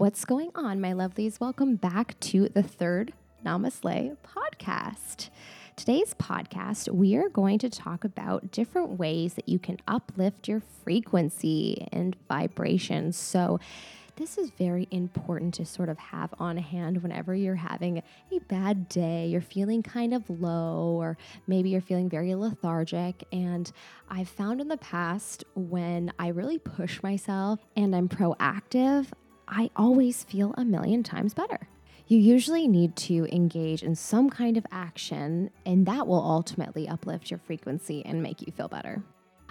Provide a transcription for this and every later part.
What's going on, my lovelies? Welcome back to the third NamaSLAY podcast. Today's podcast, we are going to talk about different ways that you can uplift your frequency and vibration. So, this is very important to sort of have on hand whenever you're having a bad day, you're feeling kind of low, or maybe you're feeling very lethargic. And I've found in the past when I really push myself and I'm proactive, I always feel a million times better. You usually need to engage in some kind of action, and that will ultimately uplift your frequency and make you feel better.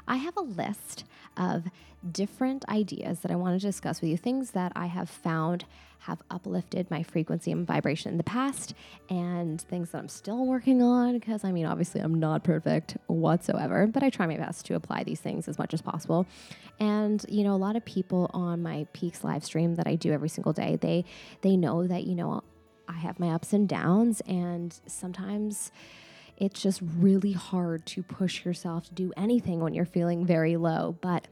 I have a list of different ideas that I want to discuss with you, things that I have found have uplifted my frequency and vibration in the past, and things that I'm still working on. Because I mean, obviously, I'm not perfect whatsoever, but I try my best to apply these things as much as possible. And you know, a lot of people on my Peaks live stream that I do every single day, they they know that you know I have my ups and downs, and sometimes it's just really hard to push yourself to do anything when you're feeling very low. But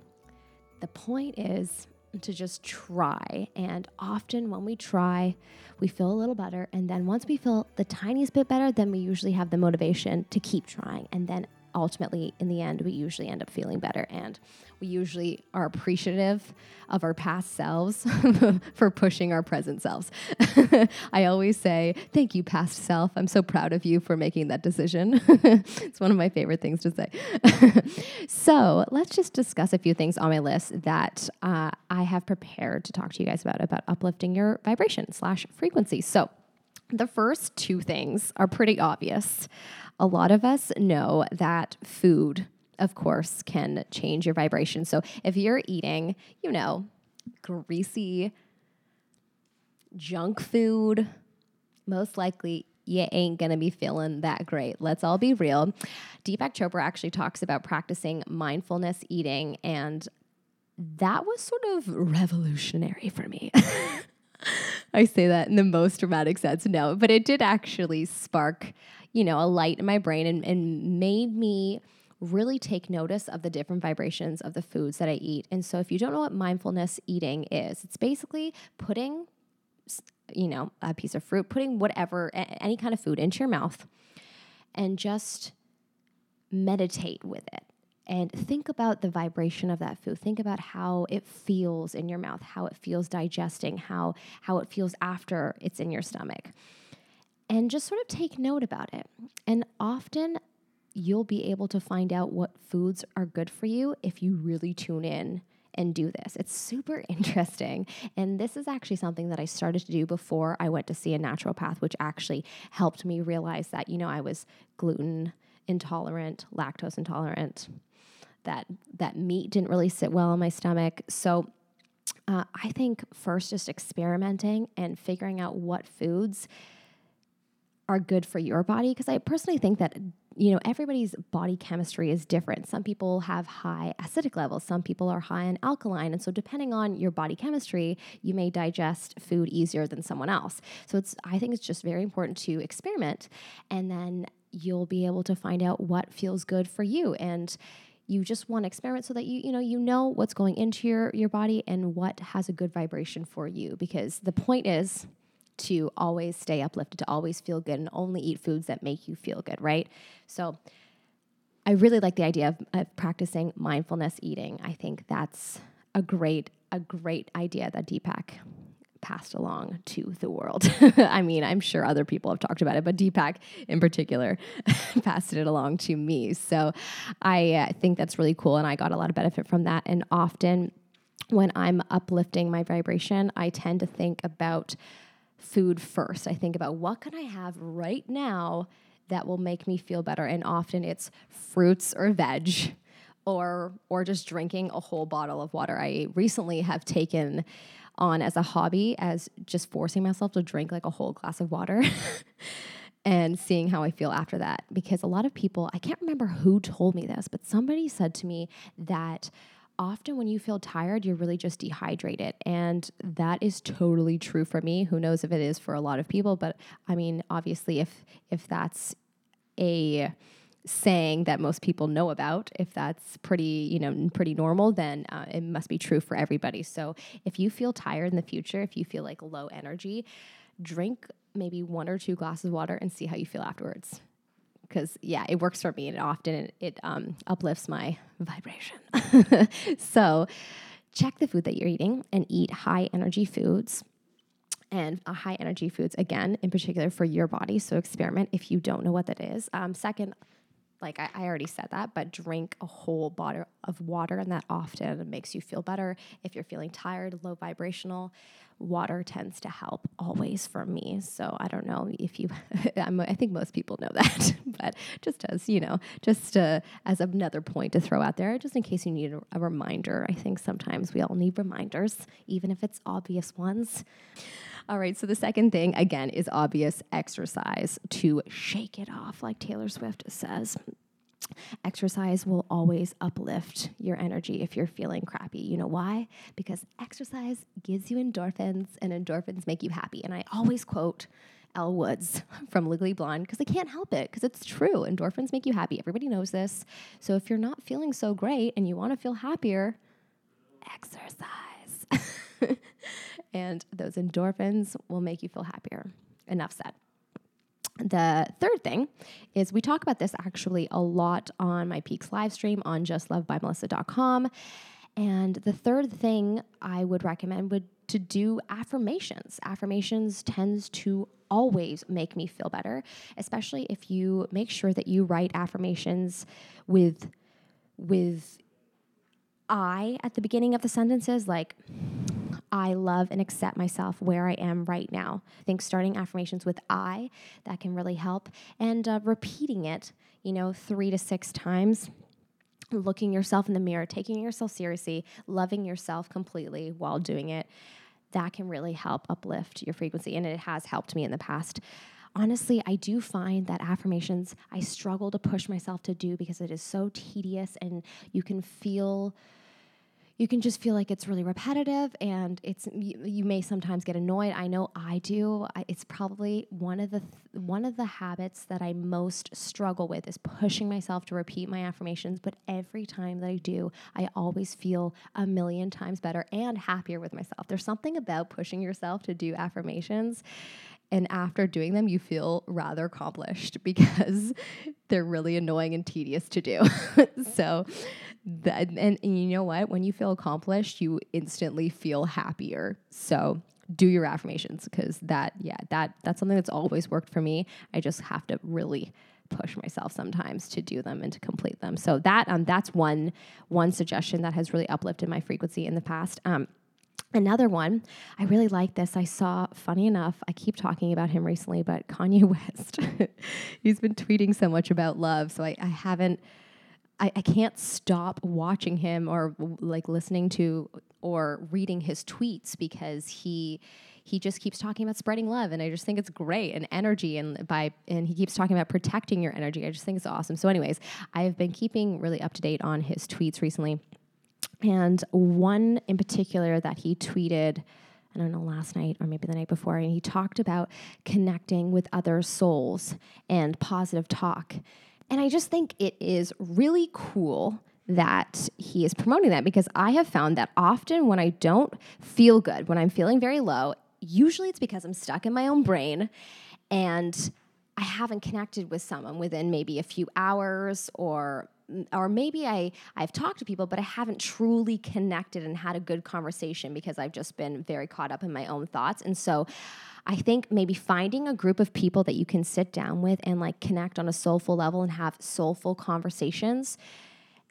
the point is to just try. And often when we try, we feel a little better. And then once we feel the tiniest bit better, then we usually have the motivation to keep trying. And then ultimately, in the end, we usually end up feeling better. And we usually are appreciative of our past selves for pushing our present selves. I always say, Thank you, past self. I'm so proud of you for making that decision. it's one of my favorite things to say. so let's just discuss a few things on my list that uh, I have prepared to talk to you guys about, about uplifting your vibration slash frequency. So the first two things are pretty obvious. A lot of us know that food of course, can change your vibration. So if you're eating, you know, greasy junk food, most likely you ain't gonna be feeling that great. Let's all be real. Deepak Chopra actually talks about practicing mindfulness eating, and that was sort of revolutionary for me. I say that in the most dramatic sense, no, but it did actually spark, you know, a light in my brain and, and made me really take notice of the different vibrations of the foods that I eat. And so if you don't know what mindfulness eating is, it's basically putting you know, a piece of fruit, putting whatever any kind of food into your mouth and just meditate with it and think about the vibration of that food think about how it feels in your mouth how it feels digesting how how it feels after it's in your stomach and just sort of take note about it and often you'll be able to find out what foods are good for you if you really tune in and do this. It's super interesting. And this is actually something that I started to do before I went to see a naturopath, which actually helped me realize that, you know, I was gluten intolerant, lactose intolerant, that that meat didn't really sit well in my stomach. So uh, I think first just experimenting and figuring out what foods are good for your body because I personally think that you know, everybody's body chemistry is different. Some people have high acidic levels, some people are high in alkaline. And so, depending on your body chemistry, you may digest food easier than someone else. So, it's, I think it's just very important to experiment and then you'll be able to find out what feels good for you. And you just want to experiment so that you you know you know what's going into your your body and what has a good vibration for you because the point is to always stay uplifted, to always feel good, and only eat foods that make you feel good, right? So I really like the idea of, of practicing mindfulness eating. I think that's a great, a great idea that Deepak passed along to the world. I mean, I'm sure other people have talked about it, but Deepak in particular passed it along to me. So I uh, think that's really cool, and I got a lot of benefit from that. And often when I'm uplifting my vibration, I tend to think about food first. I think about what can I have right now that will make me feel better and often it's fruits or veg or or just drinking a whole bottle of water. I recently have taken on as a hobby as just forcing myself to drink like a whole glass of water. and seeing how I feel after that. Because a lot of people, I can't remember who told me this, but somebody said to me that often when you feel tired, you're really just dehydrated. And that is totally true for me. Who knows if it is for a lot of people, but I mean, obviously if if that's a saying that most people know about if that's pretty you know pretty normal then uh, it must be true for everybody. So if you feel tired in the future if you feel like low energy drink maybe one or two glasses of water and see how you feel afterwards. Because yeah it works for me and often it, it um, uplifts my vibration. So check the food that you're eating and eat high energy foods and uh, high energy foods again in particular for your body. So experiment if you don't know what that is. Um, second like I, I, already said that, but drink a whole bottle of water, and that often makes you feel better. If you're feeling tired, low vibrational, water tends to help always for me. So I don't know if you, i think most people know that, but just as you know, just uh, as another point to throw out there, just in case you need a, a reminder. I think sometimes we all need reminders, even if it's obvious ones. All right, so the second thing, again, is obvious exercise to shake it off, like Taylor Swift says. Exercise will always uplift your energy if you're feeling crappy. You know why? Because exercise gives you endorphins, and endorphins make you happy. And I always quote Elle Woods from Legally Blonde because I can't help it because it's true. Endorphins make you happy. Everybody knows this. So if you're not feeling so great and you want to feel happier, exercise. and those endorphins will make you feel happier. Enough said. The third thing is we talk about this actually a lot on my Peaks live stream on justlovebymelissa.com. And the third thing I would recommend would to do affirmations. Affirmations tends to always make me feel better, especially if you make sure that you write affirmations with with I at the beginning of the sentences like I love and accept myself where I am right now. I think starting affirmations with I, that can really help. And uh, repeating it, you know, three to six times. Looking yourself in the mirror, taking yourself seriously, loving yourself completely while doing it, that can really help uplift your frequency. And it has helped me in the past honestly, I do find that affirmations I struggle to push myself to do because it is so tedious and you can feel you can just feel like it's really repetitive and it's you, you may sometimes get annoyed. I know i do. I, it's probably one of the th- one of the habits that i most struggle with is pushing myself to repeat my affirmations but every time that i do i always feel a million times better and happier with myself. There's something about pushing yourself to do affirmations and after doing them you feel rather accomplished because they're really annoying and tedious to do. So that and, and you know what? When you feel accomplished you instantly feel happier. So do your affirmations because that yeah that that's something that's always worked for me. I just have to really push myself sometimes to do them and to complete them. So that um, that's one one suggestion that has really uplifted my frequency in the past. Um, Another one, I really like this. I saw, funny enough, I keep talking about him recently, but Kanye West, he's been tweeting so much about love. So I, I haven't, I, I can't stop watching him or like listening to or reading his tweets because he he just keeps talking about spreading love and i just think it's great and energy and by and he keeps talking about protecting your energy i just think it's awesome so anyways i've been keeping really up to date on his tweets recently and one in particular that he tweeted, I don't know, last night or maybe the night before, and he talked about connecting with other souls and positive talk. And I just think it is really cool that he is promoting that because I have found that often when I don't feel good, when I'm feeling very low, usually it's because I'm stuck in my own brain and I haven't connected with someone within maybe a few hours or or maybe I I've talked to people but I haven't truly connected and had a good conversation because I've just been very caught up in my own thoughts. And so I think maybe finding a group of people that you can sit down with and like connect on a soulful level and have soulful conversations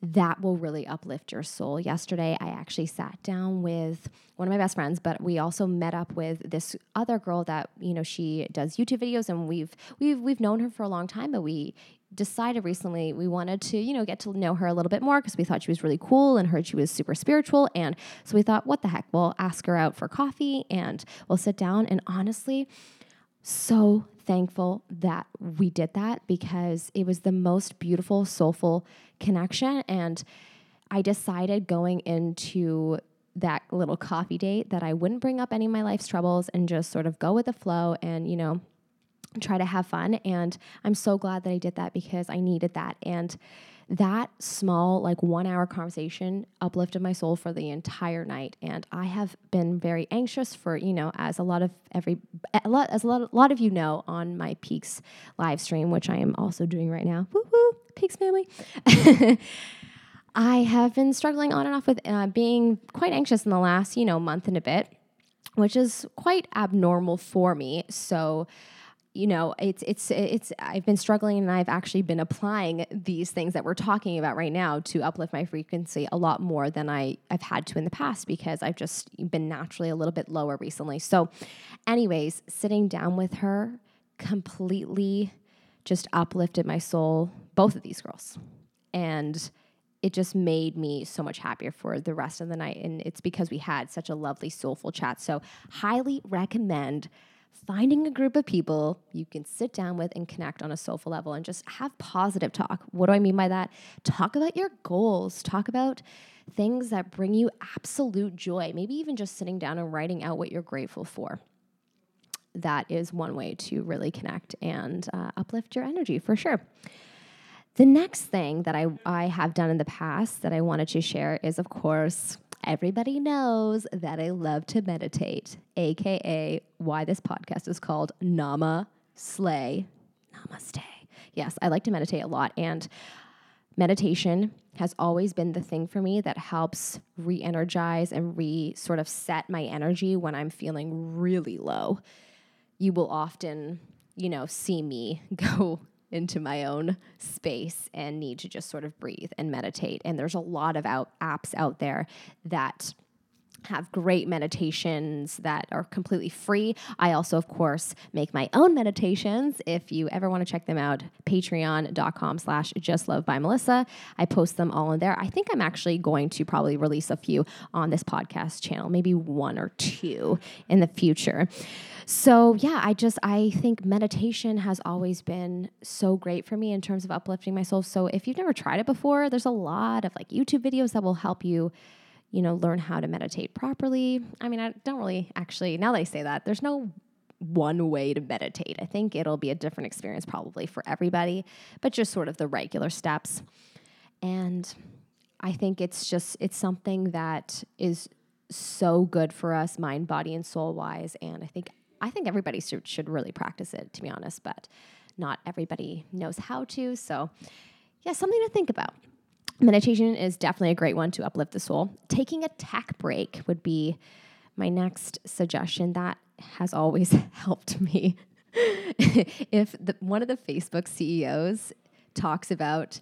that will really uplift your soul. Yesterday, I actually sat down with one of my best friends, but we also met up with this other girl that you know she does YouTube videos, and we've we've we've known her for a long time, but we decided recently we wanted to you know get to know her a little bit more because we thought she was really cool and heard she was super spiritual. And so we thought what the heck? We'll ask her out for coffee and we'll sit down. And honestly so thankful that we did that because it was the most beautiful, soulful connection. And I decided going into that little coffee date that I wouldn't bring up any of my life's troubles and just sort of go with the flow and, you know, try to have fun. And I'm so glad that I did that because I needed that. And that small, like one hour conversation uplifted my soul for the entire night. And I have been very anxious for, you know, as a lot of every, a lot, as a lot, a lot of you know on my Peaks live stream, which I am also doing right now. Woo woo, Peaks family. I have been struggling on and off with uh, being quite anxious in the last, you know, month and a bit, which is quite abnormal for me. So, you know, it's it's it's I've been struggling and I've actually been applying these things that we're talking about right now to uplift my frequency a lot more than I I've had to in the past because I've just been naturally a little bit lower recently. So anyways, sitting down with her completely just uplifted my soul, both of these girls. And it just made me so much happier for the rest of the night. And it's because we had such a lovely, soulful chat. So, highly recommend finding a group of people you can sit down with and connect on a soulful level and just have positive talk. What do I mean by that? Talk about your goals, talk about things that bring you absolute joy, maybe even just sitting down and writing out what you're grateful for. That is one way to really connect and uh, uplift your energy for sure. The next thing that I, I have done in the past that I wanted to share is, of course, everybody knows that I love to meditate, aka why this podcast is called Nama Slay. Namaste. Yes, I like to meditate a lot. And meditation has always been the thing for me that helps re energize and re sort of set my energy when I'm feeling really low. You will often, you know, see me go into my own space and need to just sort of breathe and meditate. And there's a lot of out apps out there that have great meditations that are completely free. I also, of course, make my own meditations. If you ever want to check them out, patreon.com slash just love by Melissa. I post them all in there. I think I'm actually going to probably release a few on this podcast channel, maybe one or two in the future. So, yeah, I just, I think meditation has always been so great for me in terms of uplifting myself. So, if you've never tried it before, there's a lot of like YouTube videos that will help you you know, learn how to meditate properly. I mean, I don't really actually, now that I say that, there's no one way to meditate. I think it'll be a different experience probably for everybody, but just sort of the regular steps. And I think it's just, it's something that is so good for us, mind, body, and soul wise. And I think, I think everybody should, should really practice it, to be honest, but not everybody knows how to. So, yeah, something to think about. Meditation is definitely a great one to uplift the soul. Taking a tech break would be my next suggestion. That has always helped me. if the, one of the Facebook CEOs talks about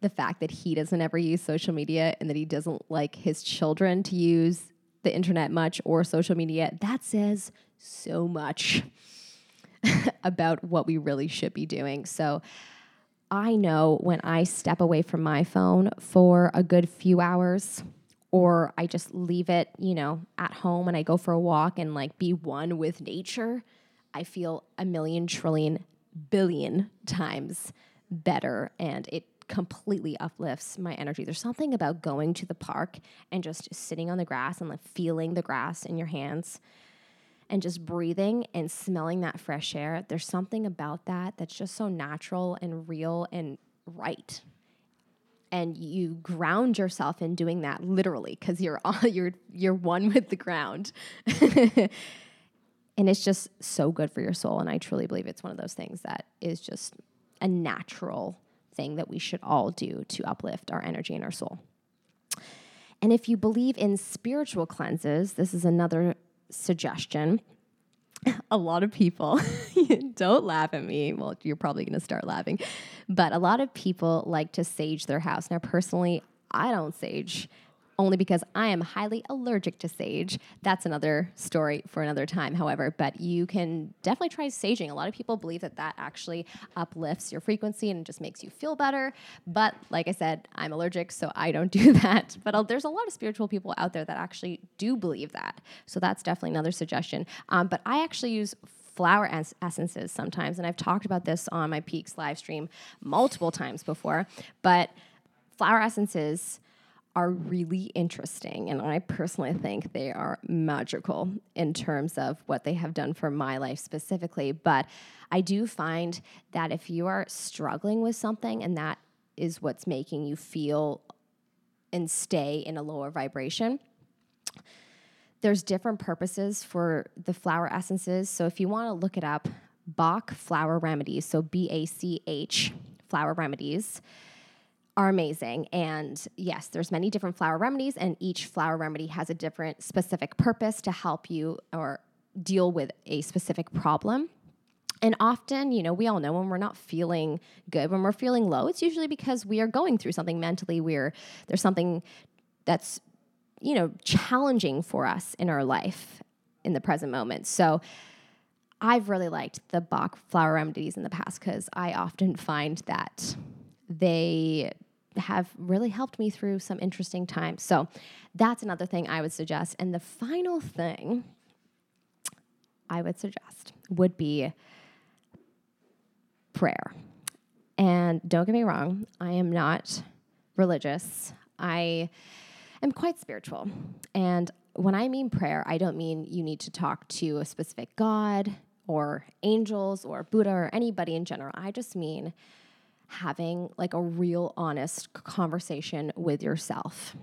the fact that he doesn't ever use social media and that he doesn't like his children to use the internet much or social media, that says so much about what we really should be doing. So, I know when I step away from my phone for a good few hours or I just leave it, you know, at home and I go for a walk and like be one with nature, I feel a million trillion billion times better and it completely uplifts my energy. There's something about going to the park and just sitting on the grass and like feeling the grass in your hands and just breathing and smelling that fresh air, there's something about that that's just so natural and real and right. And you ground yourself in doing that literally because you're all, you're you're one with the ground. and it's just so good for your soul. And I truly believe it's one of those things that is just a natural thing that we should all do to uplift our energy and our soul. And if you believe in spiritual cleanses, this is another suggestion. A lot of people, don't laugh at me. Well, you're probably going to start laughing. But a lot of people like to sage their house. Now, personally, I don't sage only because I am highly allergic to sage. That's another story for another time, however, but you can definitely try saging. A lot of people believe that that actually uplifts your frequency and just makes you feel better. But like I said, I'm allergic, so I don't do that. But I'll, there's a lot of spiritual people out there that actually do believe that. So that's definitely another suggestion. Um, but I actually use flower es- essences sometimes, and I've talked about this on my Peaks live stream multiple times before. But flower essences are really interesting. And I personally think they are magical in terms of what they have done for my life specifically. But I do find that if you are struggling with something and that is what's making you feel and stay in a lower vibration, there's different purposes for the flower essences. So if you want to look it up, Bach Flower Remedies, so B A C H Flower Remedies are amazing. And yes, there's many different flower remedies and each flower remedy has a different specific purpose to help you or deal with a specific problem. And often, you know, we all know when we're not feeling good, when we're feeling low, it's usually because we are going through something mentally. We're there's something that's, you know, challenging for us in our life in the present moment. So I've really liked the Bach flower remedies in the past because I often find that they have really helped me through some interesting times. So that's another thing I would suggest. And the final thing I would suggest would be prayer. And don't get me wrong, I am not religious. I am quite spiritual. And when I mean prayer, I don't mean you need to talk to a specific God or angels or Buddha or anybody in general. I just mean having like a real honest conversation with yourself.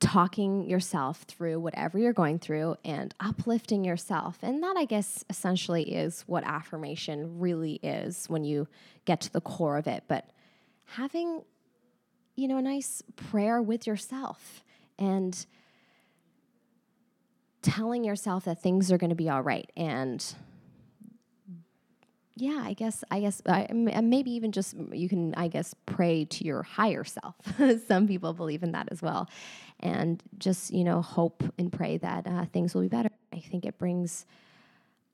Talking yourself through whatever you're going through and uplifting yourself. And that, I guess, essentially is what affirmation really is when you get to the core of it. But having, you know, a nice prayer with yourself and telling yourself that things are going to be all right and yeah, I guess I guess I, maybe even just you can I guess pray to your higher self. Some people believe in that as well, and just you know hope and pray that uh, things will be better. I think it brings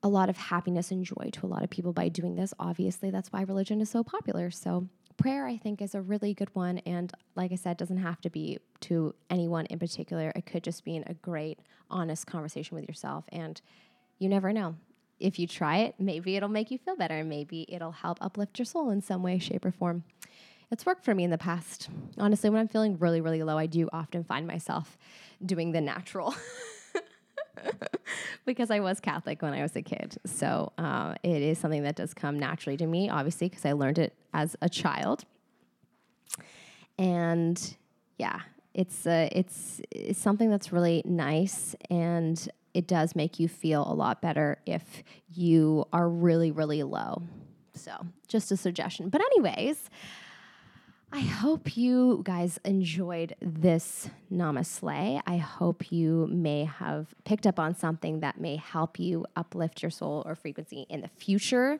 a lot of happiness and joy to a lot of people by doing this. Obviously, that's why religion is so popular. So prayer I think is a really good one, and like I said, doesn't have to be to anyone in particular. It could just be in a great, honest conversation with yourself, and you never know if you try it, maybe it'll make you feel better. Maybe it'll help uplift your soul in some way, shape, or form. It's worked for me in the past. Honestly, when I'm feeling really, really low, I do often find myself doing the natural. because I was Catholic when I was a kid. So uh, it is something that does come naturally to me, obviously, because I learned it as a child. And yeah, it's uh, it's it's something that's really nice and it does make you feel a lot better if you are really, really low. So, just a suggestion. But, anyways, I hope you guys enjoyed this NamaSLAY. I hope you may have picked up on something that may help you uplift your soul or frequency in the future.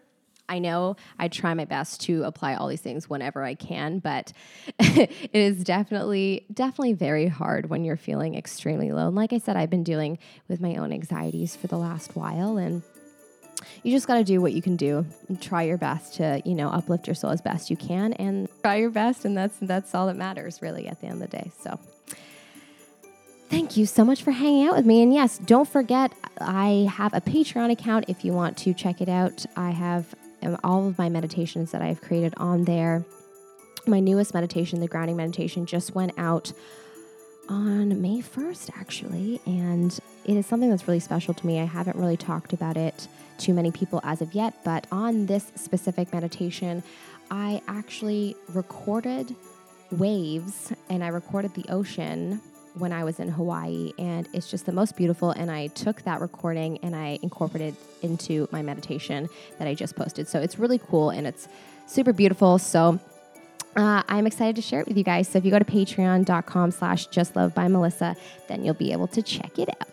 I know I try my best to apply all these things whenever I can, but it is definitely, definitely very hard when you're feeling extremely low. And like I said, I've been dealing with my own anxieties for the last while and you just got to do what you can do. And try your best to you know uplift your soul as best you can and try your best and that's that's all that matters really at the end of the day. So thank you so much for hanging out with me. And yes don't forget i have a patreon account if you want to check it out. I have all of my meditations that I've created on there. My newest meditation, the grounding meditation, just went out on May 1st, actually. And it is something that's really special to me. I haven't really talked about it to many people as of yet, but on this specific meditation, I actually recorded waves and I recorded the ocean when I was in Hawaii, and it's just the most beautiful. And I took that recording and I incorporated into my meditation that I just posted. So it's really cool and it's super beautiful. So uh, I'm excited to share it with you guys. So if you go to patreon.com slash just love by Melissa, then you'll be able to check it out.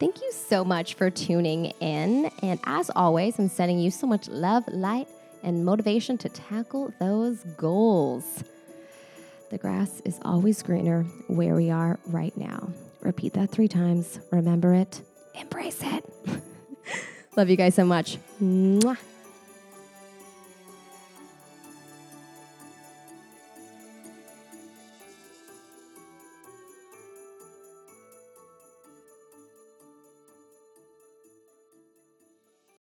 Thank you so much for tuning in. And as always, I'm sending you so much love, light, and motivation to tackle those goals. The grass is always greener where we are right now. Repeat that three times. Remember it. Embrace it. Love you guys so much. Mwah.